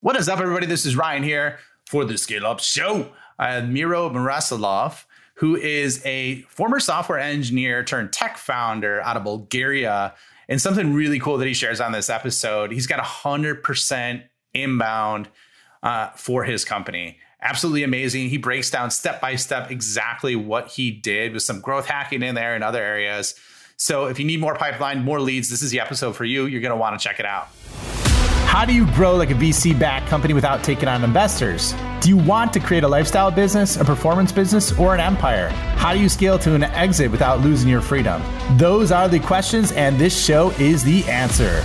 What is up, everybody? This is Ryan here for the Scale Up Show. I have Miro Miroslavov, who is a former software engineer turned tech founder out of Bulgaria. And something really cool that he shares on this episode, he's got 100% inbound uh, for his company. Absolutely amazing. He breaks down step by step exactly what he did with some growth hacking in there and other areas. So if you need more pipeline, more leads, this is the episode for you. You're going to want to check it out. How do you grow like a VC backed company without taking on investors? Do you want to create a lifestyle business, a performance business, or an empire? How do you scale to an exit without losing your freedom? Those are the questions, and this show is the answer.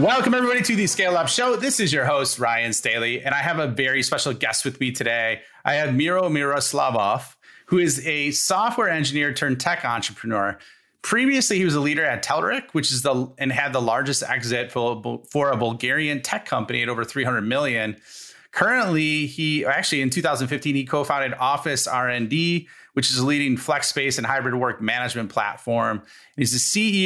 Welcome, everybody, to the Scale Up Show. This is your host, Ryan Staley, and I have a very special guest with me today. I have Miro Miroslavov, who is a software engineer turned tech entrepreneur. Previously, he was a leader at Telerik, which is the and had the largest exit for, for a Bulgarian tech company at over 300 million. Currently, he actually in 2015 he co-founded Office R&D, which is a leading flex space and hybrid work management platform. He's the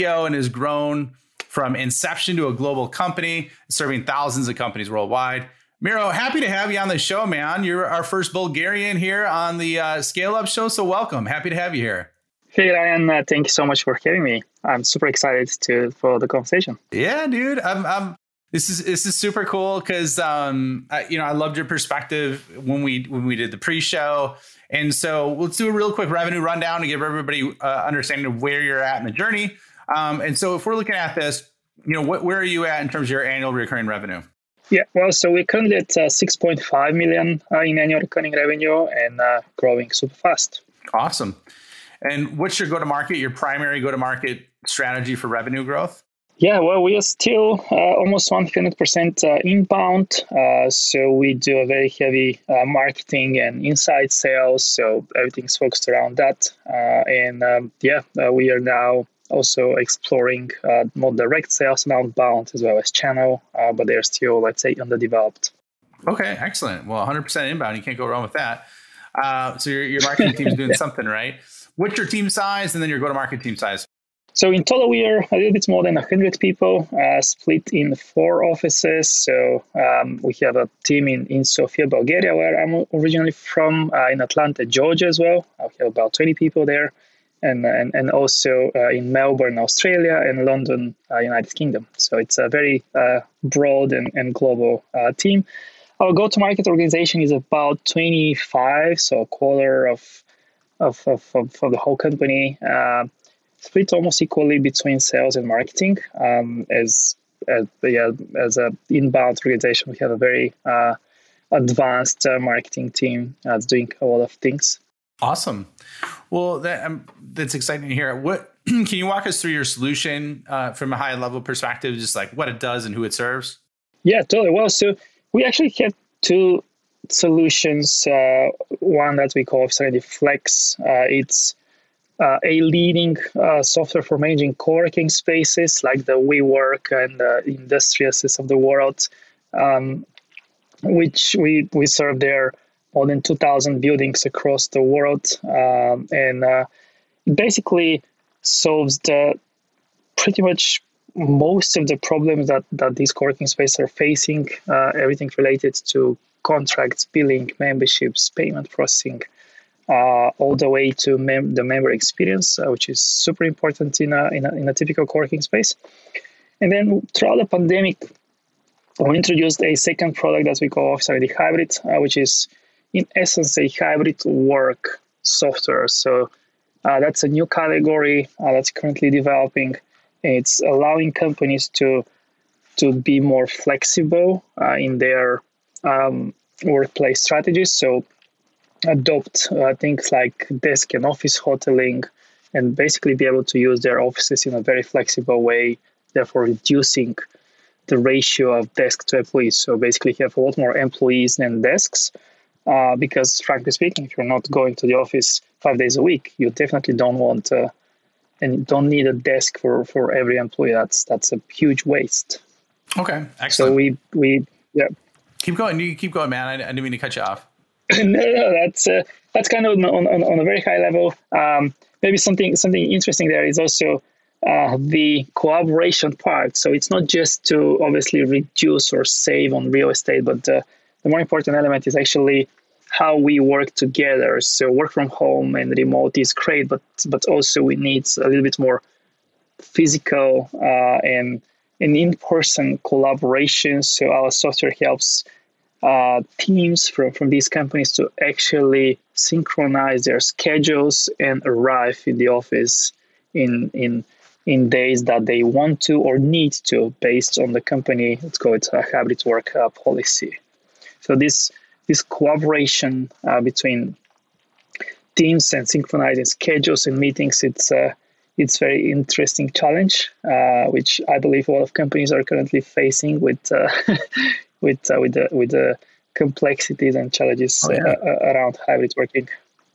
CEO and has grown from inception to a global company, serving thousands of companies worldwide. Miro, happy to have you on the show, man. You're our first Bulgarian here on the uh, Scale Up Show, so welcome. Happy to have you here. Hey Ryan, uh, thank you so much for having me. I'm super excited to for the conversation. Yeah, dude, I'm. I'm this is this is super cool because um, I, you know I loved your perspective when we when we did the pre-show, and so let's do a real quick revenue rundown to give everybody uh, understanding of where you're at in the journey. Um, and so if we're looking at this, you know, what, where are you at in terms of your annual recurring revenue? Yeah, well, so we're currently at uh, 6.5 million uh, in annual recurring revenue and uh, growing super fast. Awesome. And what's your go to market, your primary go to market strategy for revenue growth? Yeah, well, we are still uh, almost 100% uh, inbound. Uh, so we do a very heavy uh, marketing and inside sales. So everything's focused around that. Uh, and um, yeah, uh, we are now also exploring more direct sales and outbound as well as channel, but they're still, let's say, underdeveloped. Okay, excellent. Well, 100% inbound, you can't go wrong with that. so your, your marketing team is doing something right. What's your team size and then your go to market team size? So in total, we are a little bit more than 100 people, uh, split in four offices. So um, we have a team in, in Sofia, Bulgaria, where I'm originally from, uh, in Atlanta, Georgia as well. We have about 20 people there. And, and, and also uh, in Melbourne, Australia, and London, uh, United Kingdom. So it's a very uh, broad and, and global uh, team. Our go to market organization is about 25, so a quarter of of, of the whole company, uh, split almost equally between sales and marketing. Um, as as, yeah, as an inbound organization, we have a very uh, advanced uh, marketing team that's doing a lot of things. Awesome. Well, that, um, that's exciting to hear. What can you walk us through your solution uh, from a high level perspective, just like what it does and who it serves? Yeah, totally. Well, so we actually have two solutions. Uh, one that we call Serenity Flex. Uh, it's uh, a leading uh, software for managing co-working spaces like the WeWork and the Industriouses of the world, um, which we, we serve there more than 2,000 buildings across the world. Um, and uh, basically solves the pretty much most of the problems that, that these co-working spaces are facing, uh, everything related to contracts, billing, memberships, payment processing, uh, all the way to mem- the member experience, uh, which is super important in a, in a, in a typical co-working space. And then throughout the pandemic, we introduced a second product that we call Office R&D Hybrid, uh, which is in essence a hybrid work software. So uh, that's a new category uh, that's currently developing. It's allowing companies to to be more flexible uh, in their um, workplace strategies. So adopt uh, things like desk and office hoteling and basically be able to use their offices in a very flexible way, therefore reducing the ratio of desk to employees. So basically you have a lot more employees than desks. Uh, because frankly speaking, if you're not going to the office five days a week, you definitely don't want uh, and don't need a desk for, for every employee. That's that's a huge waste. Okay, excellent. So we we yeah Keep going. You keep going, man. I, I didn't mean to cut you off. no, no, that's uh, that's kind of on, on, on a very high level. Um, maybe something something interesting there is also uh, the collaboration part. So it's not just to obviously reduce or save on real estate, but the, the more important element is actually how we work together. So work from home and remote is great, but but also we need a little bit more physical uh, and and in-person collaboration. So our software helps uh, teams from, from these companies to actually synchronize their schedules and arrive in the office in in in days that they want to or need to based on the company let's call it a hybrid work uh, policy so this this collaboration uh, between teams and synchronizing schedules and meetings it's uh, it's very interesting challenge uh, which i believe a lot of companies are currently facing with uh, with uh, with the with the complexities and challenges oh, yeah. around hybrid working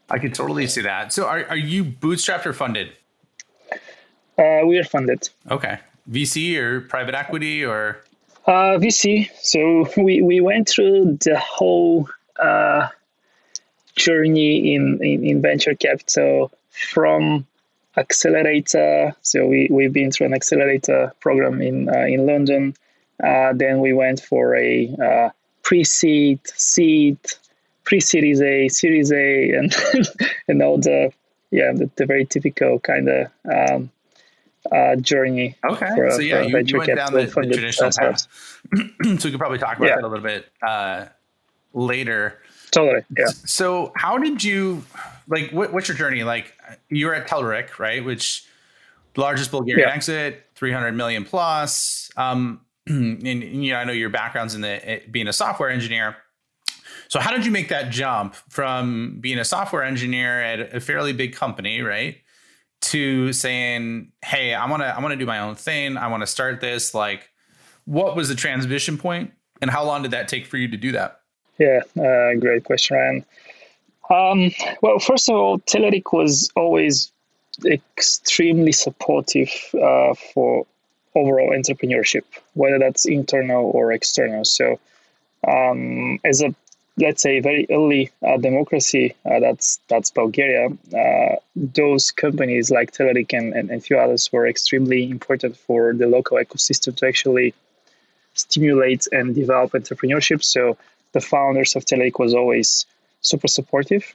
i could totally see that so are, are you bootstrapped or funded uh, we are funded. Okay. VC or private equity or? Uh, VC. So we, we went through the whole uh, journey in, in, in, venture capital from accelerator. So we, we've been through an accelerator program in, uh, in London. Uh, then we went for a uh, pre-seed, seed, pre-series A, series A, and, and all the, yeah, the, the very typical kind of um, uh, journey. Okay, for, so yeah, you, you went down the, the traditional path. so we could probably talk about yeah. that a little bit uh, later. Totally. Yeah. So how did you like? What, what's your journey? Like you were at Telerik, right? Which largest Bulgarian yeah. exit, three hundred million plus. Um, and, and you know, I know your background's in the being a software engineer. So how did you make that jump from being a software engineer at a fairly big company, right? to saying, "Hey, I want to I want to do my own thing. I want to start this." Like, what was the transition point, and how long did that take for you to do that? Yeah, uh, great question, Ryan. Um, well, first of all, Telerik was always extremely supportive uh, for overall entrepreneurship, whether that's internal or external. So, um, as a let's say very early uh, democracy uh, that's that's Bulgaria uh, those companies like Telerik and, and, and, a few others were extremely important for the local ecosystem to actually stimulate and develop entrepreneurship so the founders of Telerik was always super supportive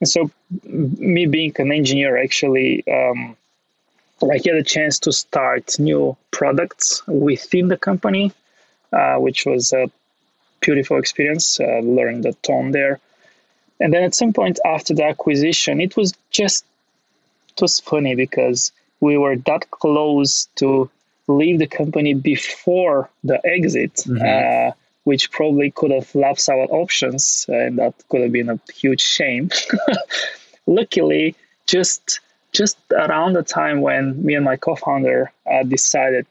and so me being an engineer actually um, I had a chance to start new products within the company uh, which was a beautiful experience, uh, learned a ton there. And then at some point after the acquisition, it was just it was funny because we were that close to leave the company before the exit, mm-hmm. uh, which probably could have lapsed our options, and that could have been a huge shame. Luckily, just just around the time when me and my co-founder uh, decided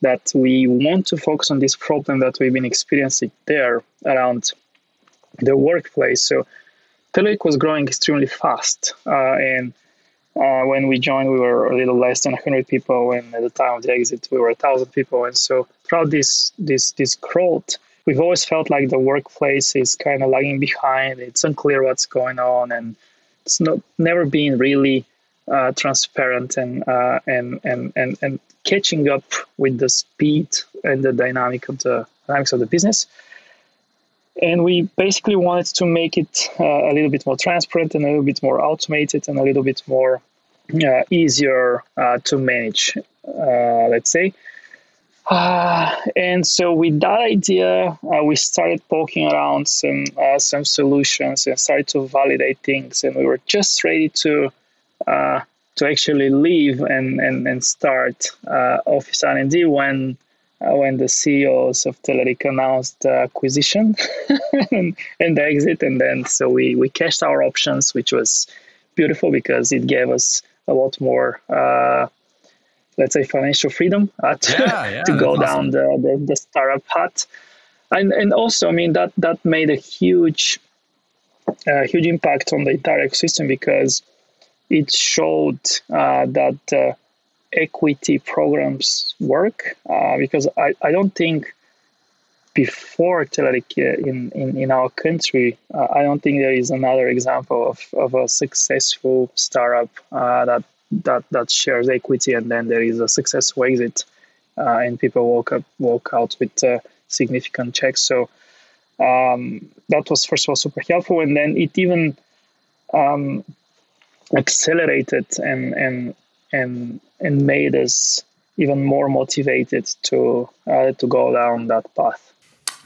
that we want to focus on this problem that we've been experiencing there around the workplace. So Telerik was growing extremely fast. Uh, and uh, when we joined, we were a little less than 100 people. And at the time of the exit, we were 1,000 people. And so throughout this, this, this growth, we've always felt like the workplace is kind of lagging behind. It's unclear what's going on. And it's not never been really uh, transparent and, uh, and, and, and, and catching up with the speed and the dynamic of the dynamics of the business. And we basically wanted to make it uh, a little bit more transparent and a little bit more automated and a little bit more uh, easier uh, to manage, uh, let's say. Uh, and so with that idea, uh, we started poking around some some solutions and started to validate things. And we were just ready to to actually leave and, and, and start uh, Office R&D when uh, when the CEOs of Telerik announced the acquisition and, and, the exit, and then so we we cashed our options, which was beautiful because it gave us a lot more. Uh, let's say financial freedom uh, to, yeah, yeah, to go down the, the, the startup path, and and also I mean that that made a huge, uh, huge impact on the entire ecosystem because it showed uh, that uh, equity programs work uh, because I, I don't think before Telerik in, in, in our country, uh, I don't think there is another example of, of a successful startup uh, that that that shares equity, and then there is a successful exit, uh, and people walk up walk out with uh, significant checks. So um, that was first of all super helpful, and then it even um, accelerated and and and and made us even more motivated to uh, to go down that path.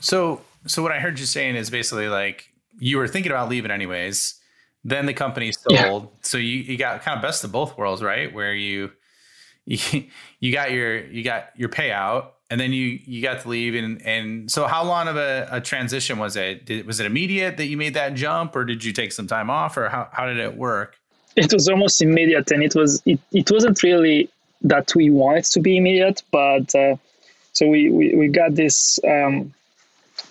So so what I heard you saying is basically like you were thinking about leaving anyways. Then the company sold, yeah. so you, you got kind of best of both worlds, right? Where you you you got your you got your payout and then you you got to leave and and so how long of a, a transition was it did, was it immediate that you made that jump or did you take some time off or how, how did it work it was almost immediate and it was it, it wasn't really that we wanted to be immediate but uh, so we, we we got this um,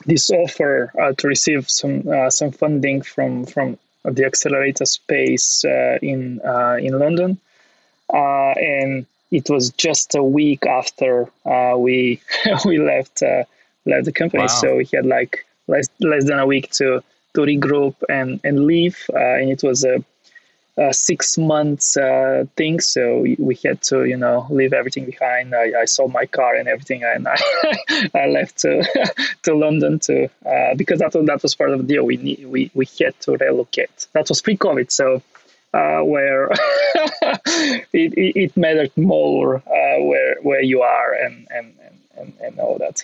this offer uh, to receive some uh, some funding from from the accelerator space uh, in uh, in London uh, and it was just a week after uh, we we left uh, left the company. Wow. So we had like less less than a week to to regroup and and leave, uh, and it was a, a six months uh, thing. So we had to you know leave everything behind. I, I sold my car and everything, and I, I left to to London to uh, because that that was part of the deal. We need, we we had to relocate. That was pre COVID, so uh, where it, it, it, mattered more uh, where where you are and and and, and all that.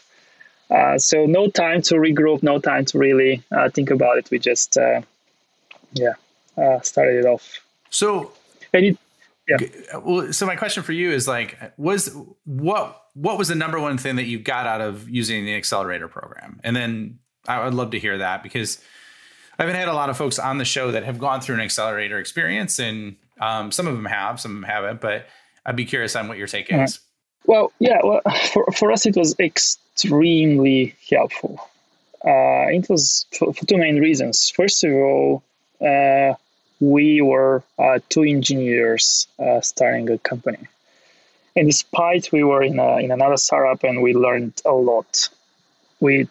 Uh, so no time to regroup, no time to really uh, think about it. We just uh, yeah uh, started it off. So and it, yeah. Well, so my question for you is like, was what what was the number one thing that you got out of using the accelerator program? And then I would love to hear that because I haven't had a lot of folks on the show that have gone through an accelerator experience, and um, some of them have, some of them haven't. But I'd be curious on what your take is. Well, yeah, well, for, for us, it was extremely helpful. Uh, it was for, for, two main reasons. First of all, uh, we were uh, two engineers uh, starting a company. And despite we were in, a, in another startup and we learned a lot, we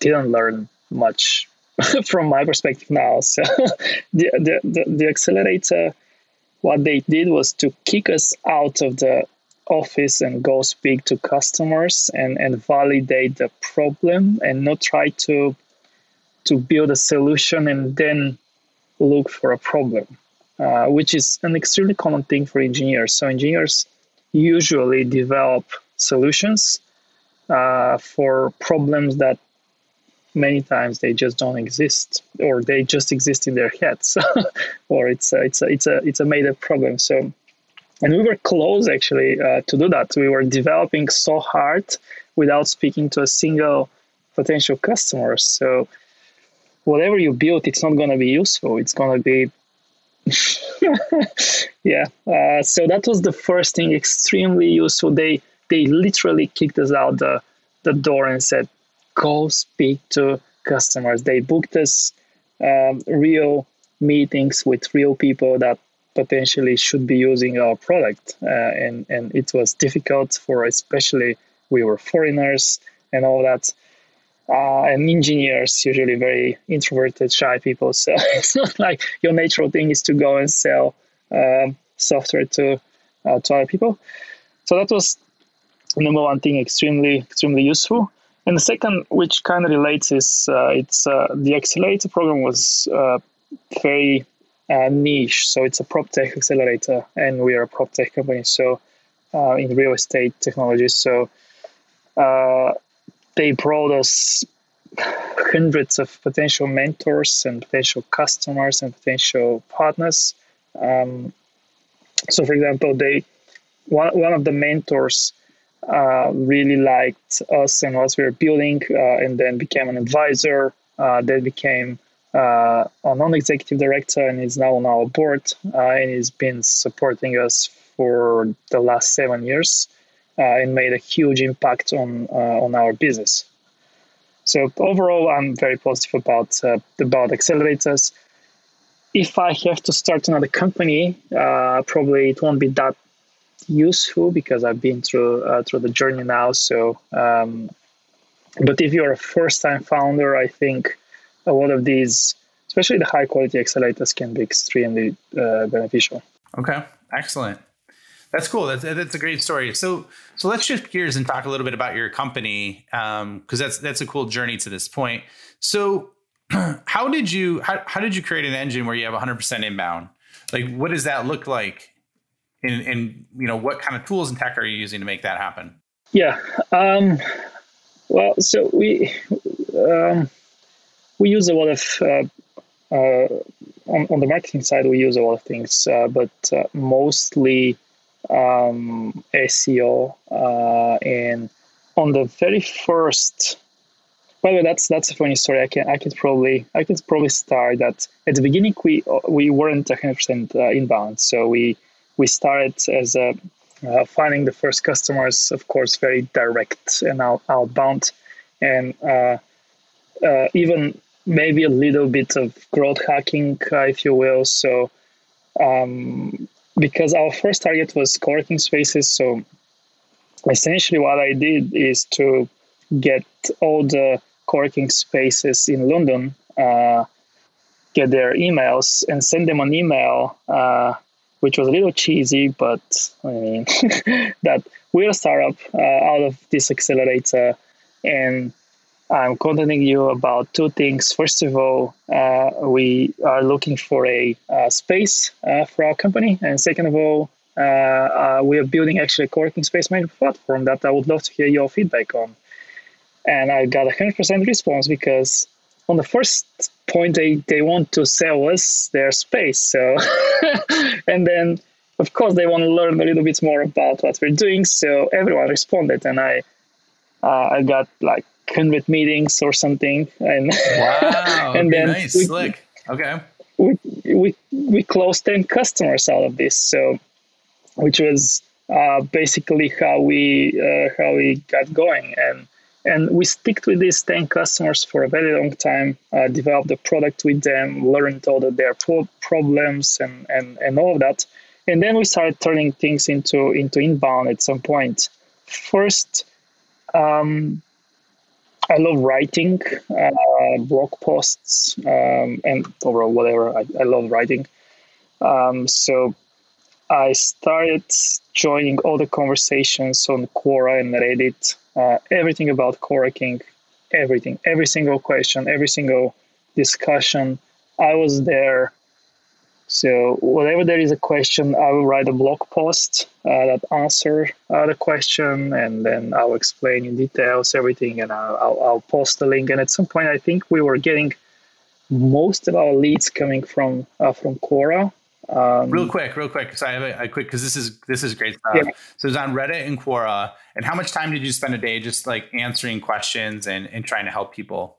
didn't learn much from my perspective now. So the, the, the, the accelerator, what they did was to kick us out of the office and go speak to customers and, and validate the problem and not try to to build a solution and then look for a problem, uh, which is an extremely common thing for engineers. So engineers usually develop solutions uh, for problems that many times they just don't exist or they just exist in their heads or it's a, it's a, it's a it's a made up problem. So and we were close actually uh, to do that. We were developing so hard without speaking to a single potential customer. So whatever you build it's not going to be useful it's going to be yeah uh, so that was the first thing extremely useful they they literally kicked us out the the door and said go speak to customers. They booked us um, real meetings with real people that potentially should be using our product, uh, and and it was difficult for especially we were foreigners and all that. Uh, and engineers usually very introverted, shy people. So it's not like your natural thing is to go and sell um, software to uh, to other people. So that was number one thing, extremely extremely useful. And the second, which kind of relates, is uh, it's uh, the accelerator program was uh, very niche. So it's a prop tech accelerator, and we are a prop tech company. So in real estate technology, so they brought us hundreds of potential mentors and potential customers and potential partners. Um, so, for example, they one one of the mentors uh, really liked us and what we were building, uh, and then became an advisor. Uh, then became uh, a non-executive director and is now on our board uh, and he's been supporting us for the last seven years and made a huge impact on on our business. So overall, I'm very positive about about accelerators if I have to start another company, uh, probably it won't be that useful because I've been through uh, through the journey now. So, um, but if you're a first time founder, I think a lot of these, especially the high quality accelerators, can be extremely uh, beneficial. Okay, excellent. That's cool. That's that's a great story. So so let's shift gears and talk a little bit about your company because um, that's that's a cool journey to this point. So how did you how, how did you create an engine where you have 100% inbound? Like what does that look like? And and you know what kind of tools and tech are you using to make that happen? Yeah. Um, well, so we um, we use a lot of uh, uh, on, on the marketing side. We use a lot of things, uh, but uh, mostly um, SEO. Uh, and on the very first, by the way, that's that's a funny story. I can I could probably I could probably start that at the beginning we we weren't 100 percent uh, inbound, so we we started as a uh, finding the first customers, of course, very direct and out, outbound, and uh, uh, even maybe a little bit of growth hacking, uh, if you will. So, um, because our first target was co-working spaces, so essentially what I did is to get all the co-working spaces in London, uh, get their emails, and send them an email uh, which was a little cheesy, but I mean, that we're a startup uh, out of this accelerator, and I'm contacting you about two things. First of all, uh, we are looking for a uh, space uh, for our company, and second of all, uh, uh, we are building actually a co-working space management platform that I would love to hear your feedback on. And I got a hundred percent response because on the first point they, they want to sell us their space so and then of course they want to learn a little bit more about what we're doing so everyone responded and i uh, i got like 100 meetings or something and wow and then nice we, slick okay we, we we closed 10 customers out of this so which was uh, basically how we uh, how we got going and and we sticked with these 10 customers for a very long time, uh, developed the product with them, learned all of their pro- problems and, and, and all of that. And then we started turning things into, into inbound at some point. First, um, I love writing uh, blog posts um, and overall whatever. I, I love writing. Um, so I started joining all the conversations on Quora and Reddit, uh, everything about co-working, everything, every single question, every single discussion. I was there. So whenever there is a question, I will write a blog post uh, that answer uh, the question, and then I'll explain in details everything, and I'll, I'll, I'll post the link. And at some point, I think we were getting most of our leads coming from uh, from Quora um, real quick, real quick, because I have a, a quick because this is this is great stuff. Yeah. So it's on Reddit and Quora. And how much time did you spend a day just like answering questions and, and trying to help people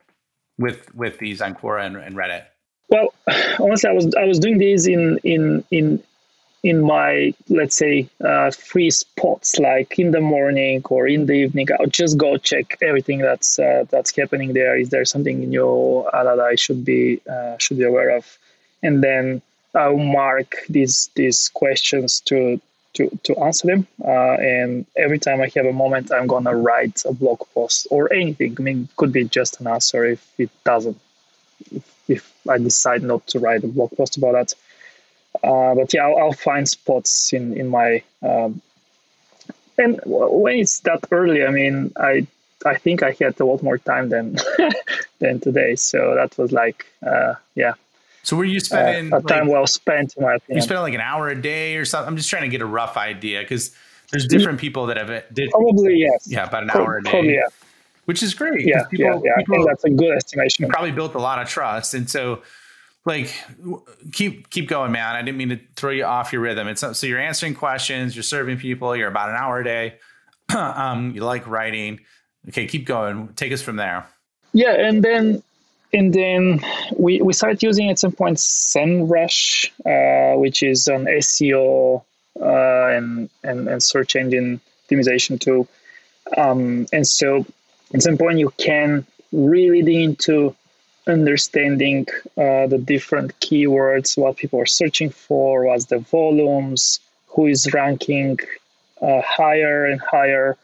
with with these on Quora and, and Reddit? Well, honestly, I was I was doing these in in in in my let's say uh, free spots, like in the morning or in the evening. I'll just go check everything that's uh, that's happening there. Is there something new uh, that I should be uh, should be aware of? And then I'll mark these these questions to to, to answer them. Uh, and every time I have a moment, I'm gonna write a blog post or anything. I mean, could be just an answer if it doesn't. If, if I decide not to write a blog post about that. Uh, but yeah, I'll, I'll, find spots in in my. Um, and when it's that early, I mean, I I think I had a lot more time than than today. So that was like, uh, yeah, so were you spending uh, a time like, well spent? In my opinion. You spend like an hour a day or something. I'm just trying to get a rough idea because there's different people that have did probably yes. Yeah, about an hour a day. Probably, yeah. Which is great. Yeah, people, yeah, yeah. People I think that's a good estimation. Probably built a lot of trust, and so like keep keep going, man. I didn't mean to throw you off your rhythm. It's so you're answering questions, you're serving people, you're about an hour a day. um, you like writing. Okay, keep going. Take us from there. Yeah, and then and then we, we started using at some point SEMrush, uh, which is an SEO uh, and, and, and search engine optimization tool. Um, and so at some point you can really dig into understanding uh, the different keywords, what people are searching for, what's the volumes, who is ranking uh, higher and higher.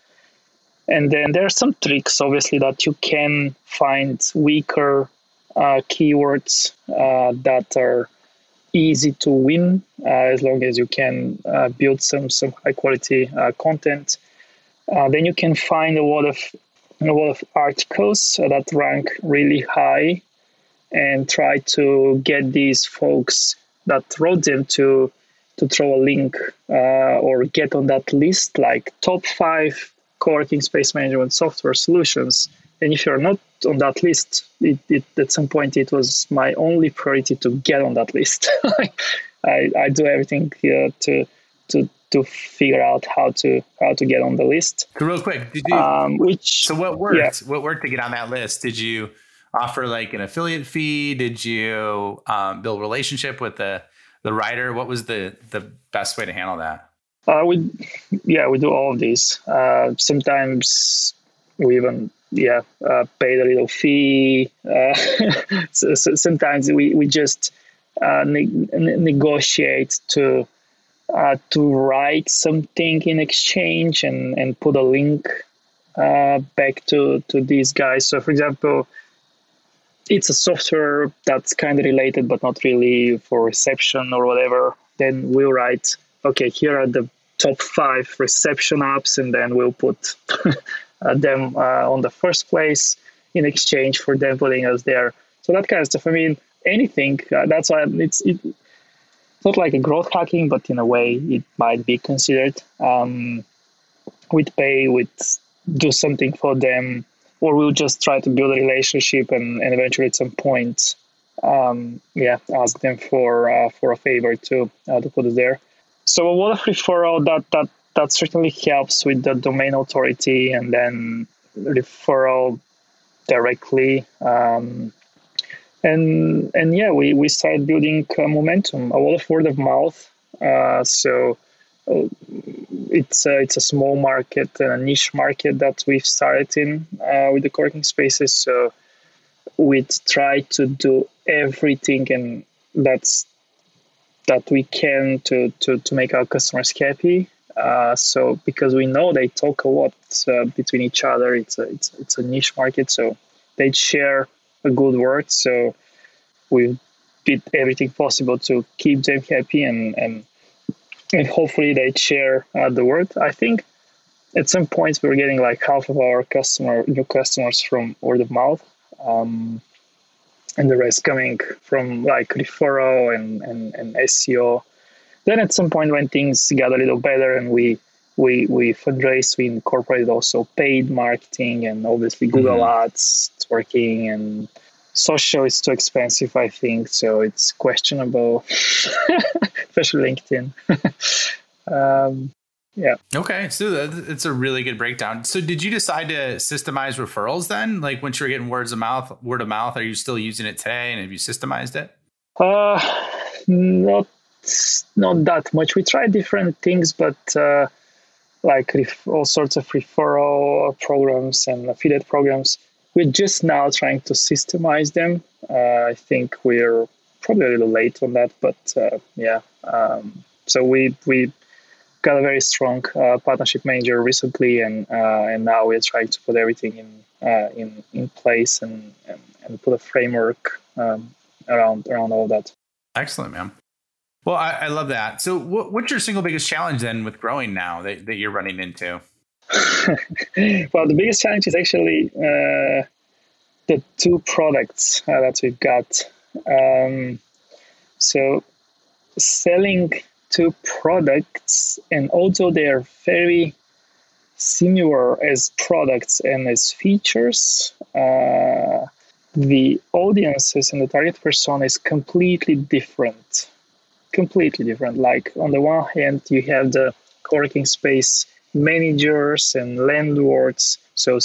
And then there are some tricks, obviously, that you can find weaker uh, keywords uh, that are easy to win uh, as long as you can uh, build some some high quality content. Then you can find a lot of a lot of articles that rank really high, and try to get these folks that wrote them to to throw a link uh, or get on that list, like top five co-working space management software solutions. And if you're not on that list, it, it, at some point it was my only priority to get on that list. I, I do everything uh, to to to figure out how to how to get on the list. Real quick, did you? Um, which so what worked? Yeah. What worked to get on that list? Did you offer like an affiliate fee? Did you um, build relationship with the the writer? What was the the best way to handle that? Uh, we yeah we do all of these. Uh, sometimes we even yeah uh, paid a little fee. Uh, so, so sometimes we we just uh, ne- negotiate to uh, to write something in exchange and, and put a link uh, back to, to these guys. So, for example, it's a software that's kind of related, but not really for reception or whatever. Then we'll write, okay, here are the top five reception apps, and then we'll put them uh, on the first place in exchange for them putting us there. So that kind of stuff. I mean, anything. Uh, that's why it's it, not like a growth hacking, but in a way it might be considered. Um, we'd pay, we'd do something for them, or we'll just try to build a relationship and, and eventually at some point, um, yeah, ask them for uh, for a favor to uh, to put us there. So a lot of referral that that that certainly helps with the domain authority and then referral directly. Um, and and yeah, we we started building uh, momentum, a lot of word of mouth. Uh, so uh, it's a, it's a small market and a niche market that we've started in uh, with the co-working spaces. So we try to do everything and that's that we can to to to make our customers happy. Uh, so because we know they talk a lot uh, between each other, it's a it's it's a niche market. So they share a good word. So we did everything possible to keep them happy and and, and hopefully they share uh, the word. I think at some points we're getting like half of our customer new customers from word of mouth. Um, and the rest coming from like referral and, and, and SEO. Then at some point when things got a little better and we we we fundraised, we incorporated also paid marketing and obviously Google mm-hmm. Ads. It's working and social is too expensive, I think. So it's questionable, especially LinkedIn. um, yeah. Okay. So it's a really good breakdown. So did you decide to systemize referrals then? Like once you're getting words of mouth, word of mouth, are you still using it today? And have you systemized it? Uh, not, not that much. We tried different things, but, uh, like ref- all sorts of referral programs and affiliate programs. We're just now trying to systemize them. Uh, I think we're probably a little late on that, but uh, yeah. Um, so we we got a very strong uh, partnership manager recently, and uh, and now we're trying to put everything in uh, in in place and, and, and put a framework um, around around all that. Excellent, man. Well, I, I love that. So, what, what's your single biggest challenge then with growing now that, that you're running into? well, the biggest challenge is actually uh, the two products uh, that we've got. Um, so, selling two products, and although they are very similar as products and as features, uh, the audiences and the target persona is completely different. Completely different. Like, on the one hand, you have the co working space managers and landlords, so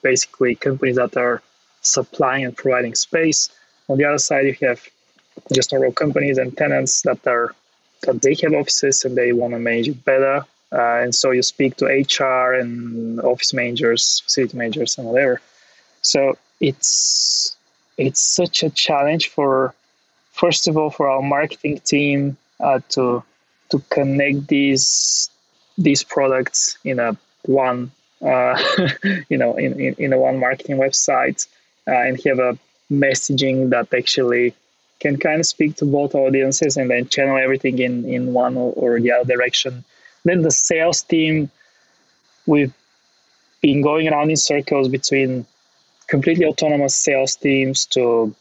basically companies that are supplying and providing space. On the other side, you have just normal companies and tenants that are that they have offices and they want to manage it better. Uh, and so you speak to HR and office managers, facility managers, and whatever. So it's it's such a challenge for first of all for our marketing team uh, to to connect these these products in a one uh, you know in, in, in, a one marketing website uh, and have a messaging that actually can kind of speak to both audiences and then channel everything in in one or, or the other direction. Then the sales team, we've been going around in circles between completely autonomous sales teams to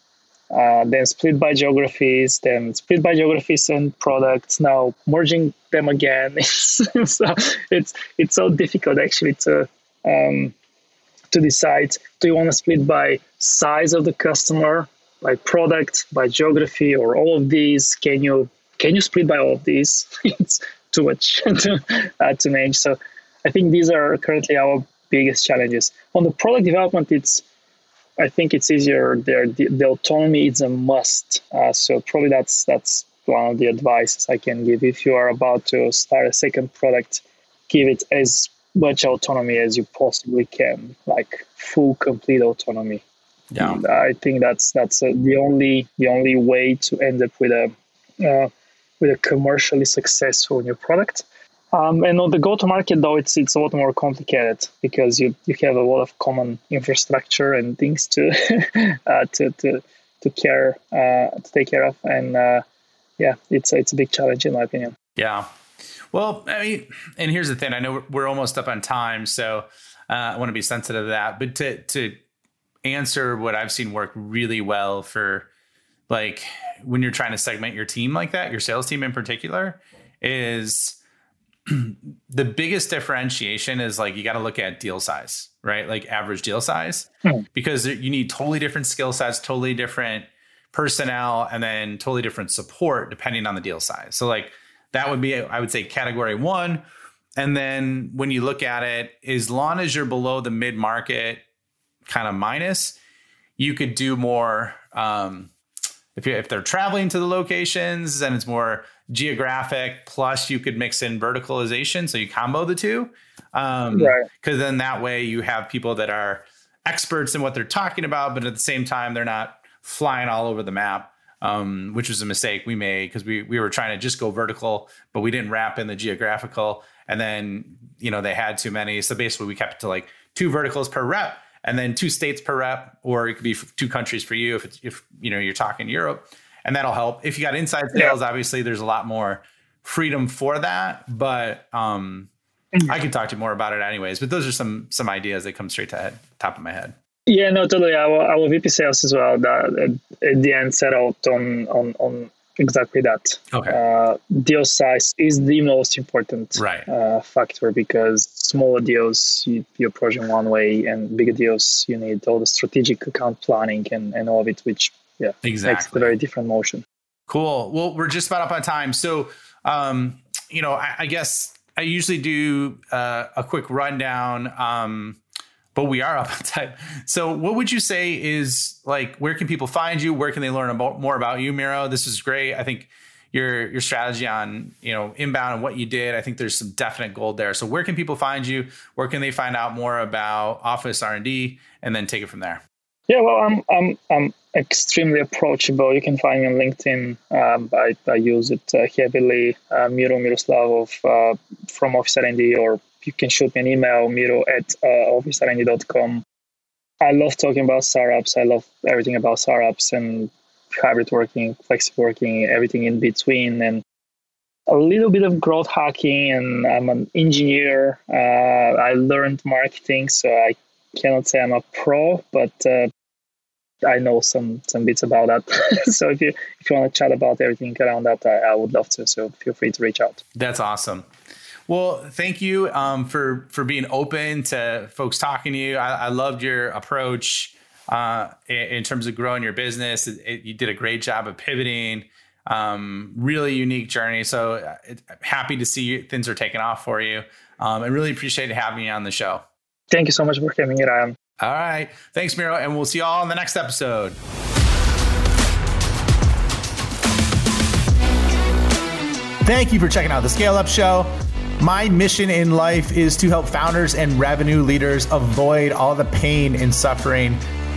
uh, then split by geographies, then split by geographies and products. Now merging them again, so it's it's so difficult actually to um, to decide. Do you want to split by size of the customer, by product, by geography, or all of these? Can you can you split by all of these? it's too much to, uh, to manage. So I think these are currently our biggest challenges. On the product development, it's I think it's easier there. The, the autonomy is a must. Uh, so probably that's that's one of the advices I can give. If you are about to start a second product, give it as much autonomy as you possibly can, like full, complete autonomy. Yeah, and I think that's that's uh, the only the only way to end up with a uh, with a commercially successful new product. Um, and on the go-to-market, though, it's it's a lot more complicated because you, you have a lot of common infrastructure and things to uh, to, to to care uh, to take care of, and uh, yeah, it's it's a big challenge in my opinion. Yeah, well, I mean, and here's the thing: I know we're almost up on time, so uh, I want to be sensitive to that. But to to answer what I've seen work really well for like when you're trying to segment your team like that, your sales team in particular, is the biggest differentiation is like you got to look at deal size, right? Like average deal size, hmm. because you need totally different skill sets, totally different personnel, and then totally different support depending on the deal size. So, like, that would be, I would say, category one. And then when you look at it, as long as you're below the mid market kind of minus, you could do more. Um, if, you, if they're traveling to the locations, then it's more geographic plus you could mix in verticalization so you combo the two. Um right. because then that way you have people that are experts in what they're talking about but at the same time they're not flying all over the map um, which was a mistake we made because we we were trying to just go vertical but we didn't wrap in the geographical. And then you know they had too many. So basically we kept it to like two verticals per rep and then two states per rep or it could be two countries for you if it's if you know you're talking europe and that'll help. If you got inside sales, yeah. obviously there's a lot more freedom for that. But um, mm-hmm. I can talk to you more about it anyways. But those are some some ideas that come straight to head, top of my head. Yeah, no, totally. Our, our VP sales as well. That at the end set out on on on exactly that. Okay. Uh, deal size is the most important right. uh, factor because smaller deals you, you approach in one way, and bigger deals you need all the strategic account planning and, and all of it, which yeah, exactly. Makes a very different motion. Cool. Well, we're just about up on time. So, um, you know, I, I, guess I usually do uh, a quick rundown, um, but we are up on time. So, what would you say is like, where can people find you? Where can they learn about more about you, Miro? This is great. I think your your strategy on you know inbound and what you did. I think there's some definite gold there. So, where can people find you? Where can they find out more about Office R and D, and then take it from there? Yeah, well, I'm I'm I'm extremely approachable. You can find me on LinkedIn. Um, I, I use it uh, heavily. Uh, Miro Miroslavov uh, from Office R&D, or you can shoot me an email, miro at uh, officernd.com. I love talking about startups. I love everything about startups and hybrid working, flexible working, everything in between, and a little bit of growth hacking. And I'm an engineer. Uh, I learned marketing, so I cannot say I'm a pro, but uh, I know some some bits about that. so if you if you want to chat about everything around that, I, I, would love to. So feel free to reach out. That's awesome. Well, thank you um, for for being open to folks talking to you. I, I loved your approach uh, in, in, terms of growing your business. It, it, you did a great job of pivoting. Um, really unique journey. So uh, it, happy to see you, things are taking off for you. Um, I really appreciate having you on the show. Thank you so much for having me, Ryan. All right. Thanks, Miro. And we'll see you all in the next episode. Thank you for checking out the Scale Up Show. My mission in life is to help founders and revenue leaders avoid all the pain and suffering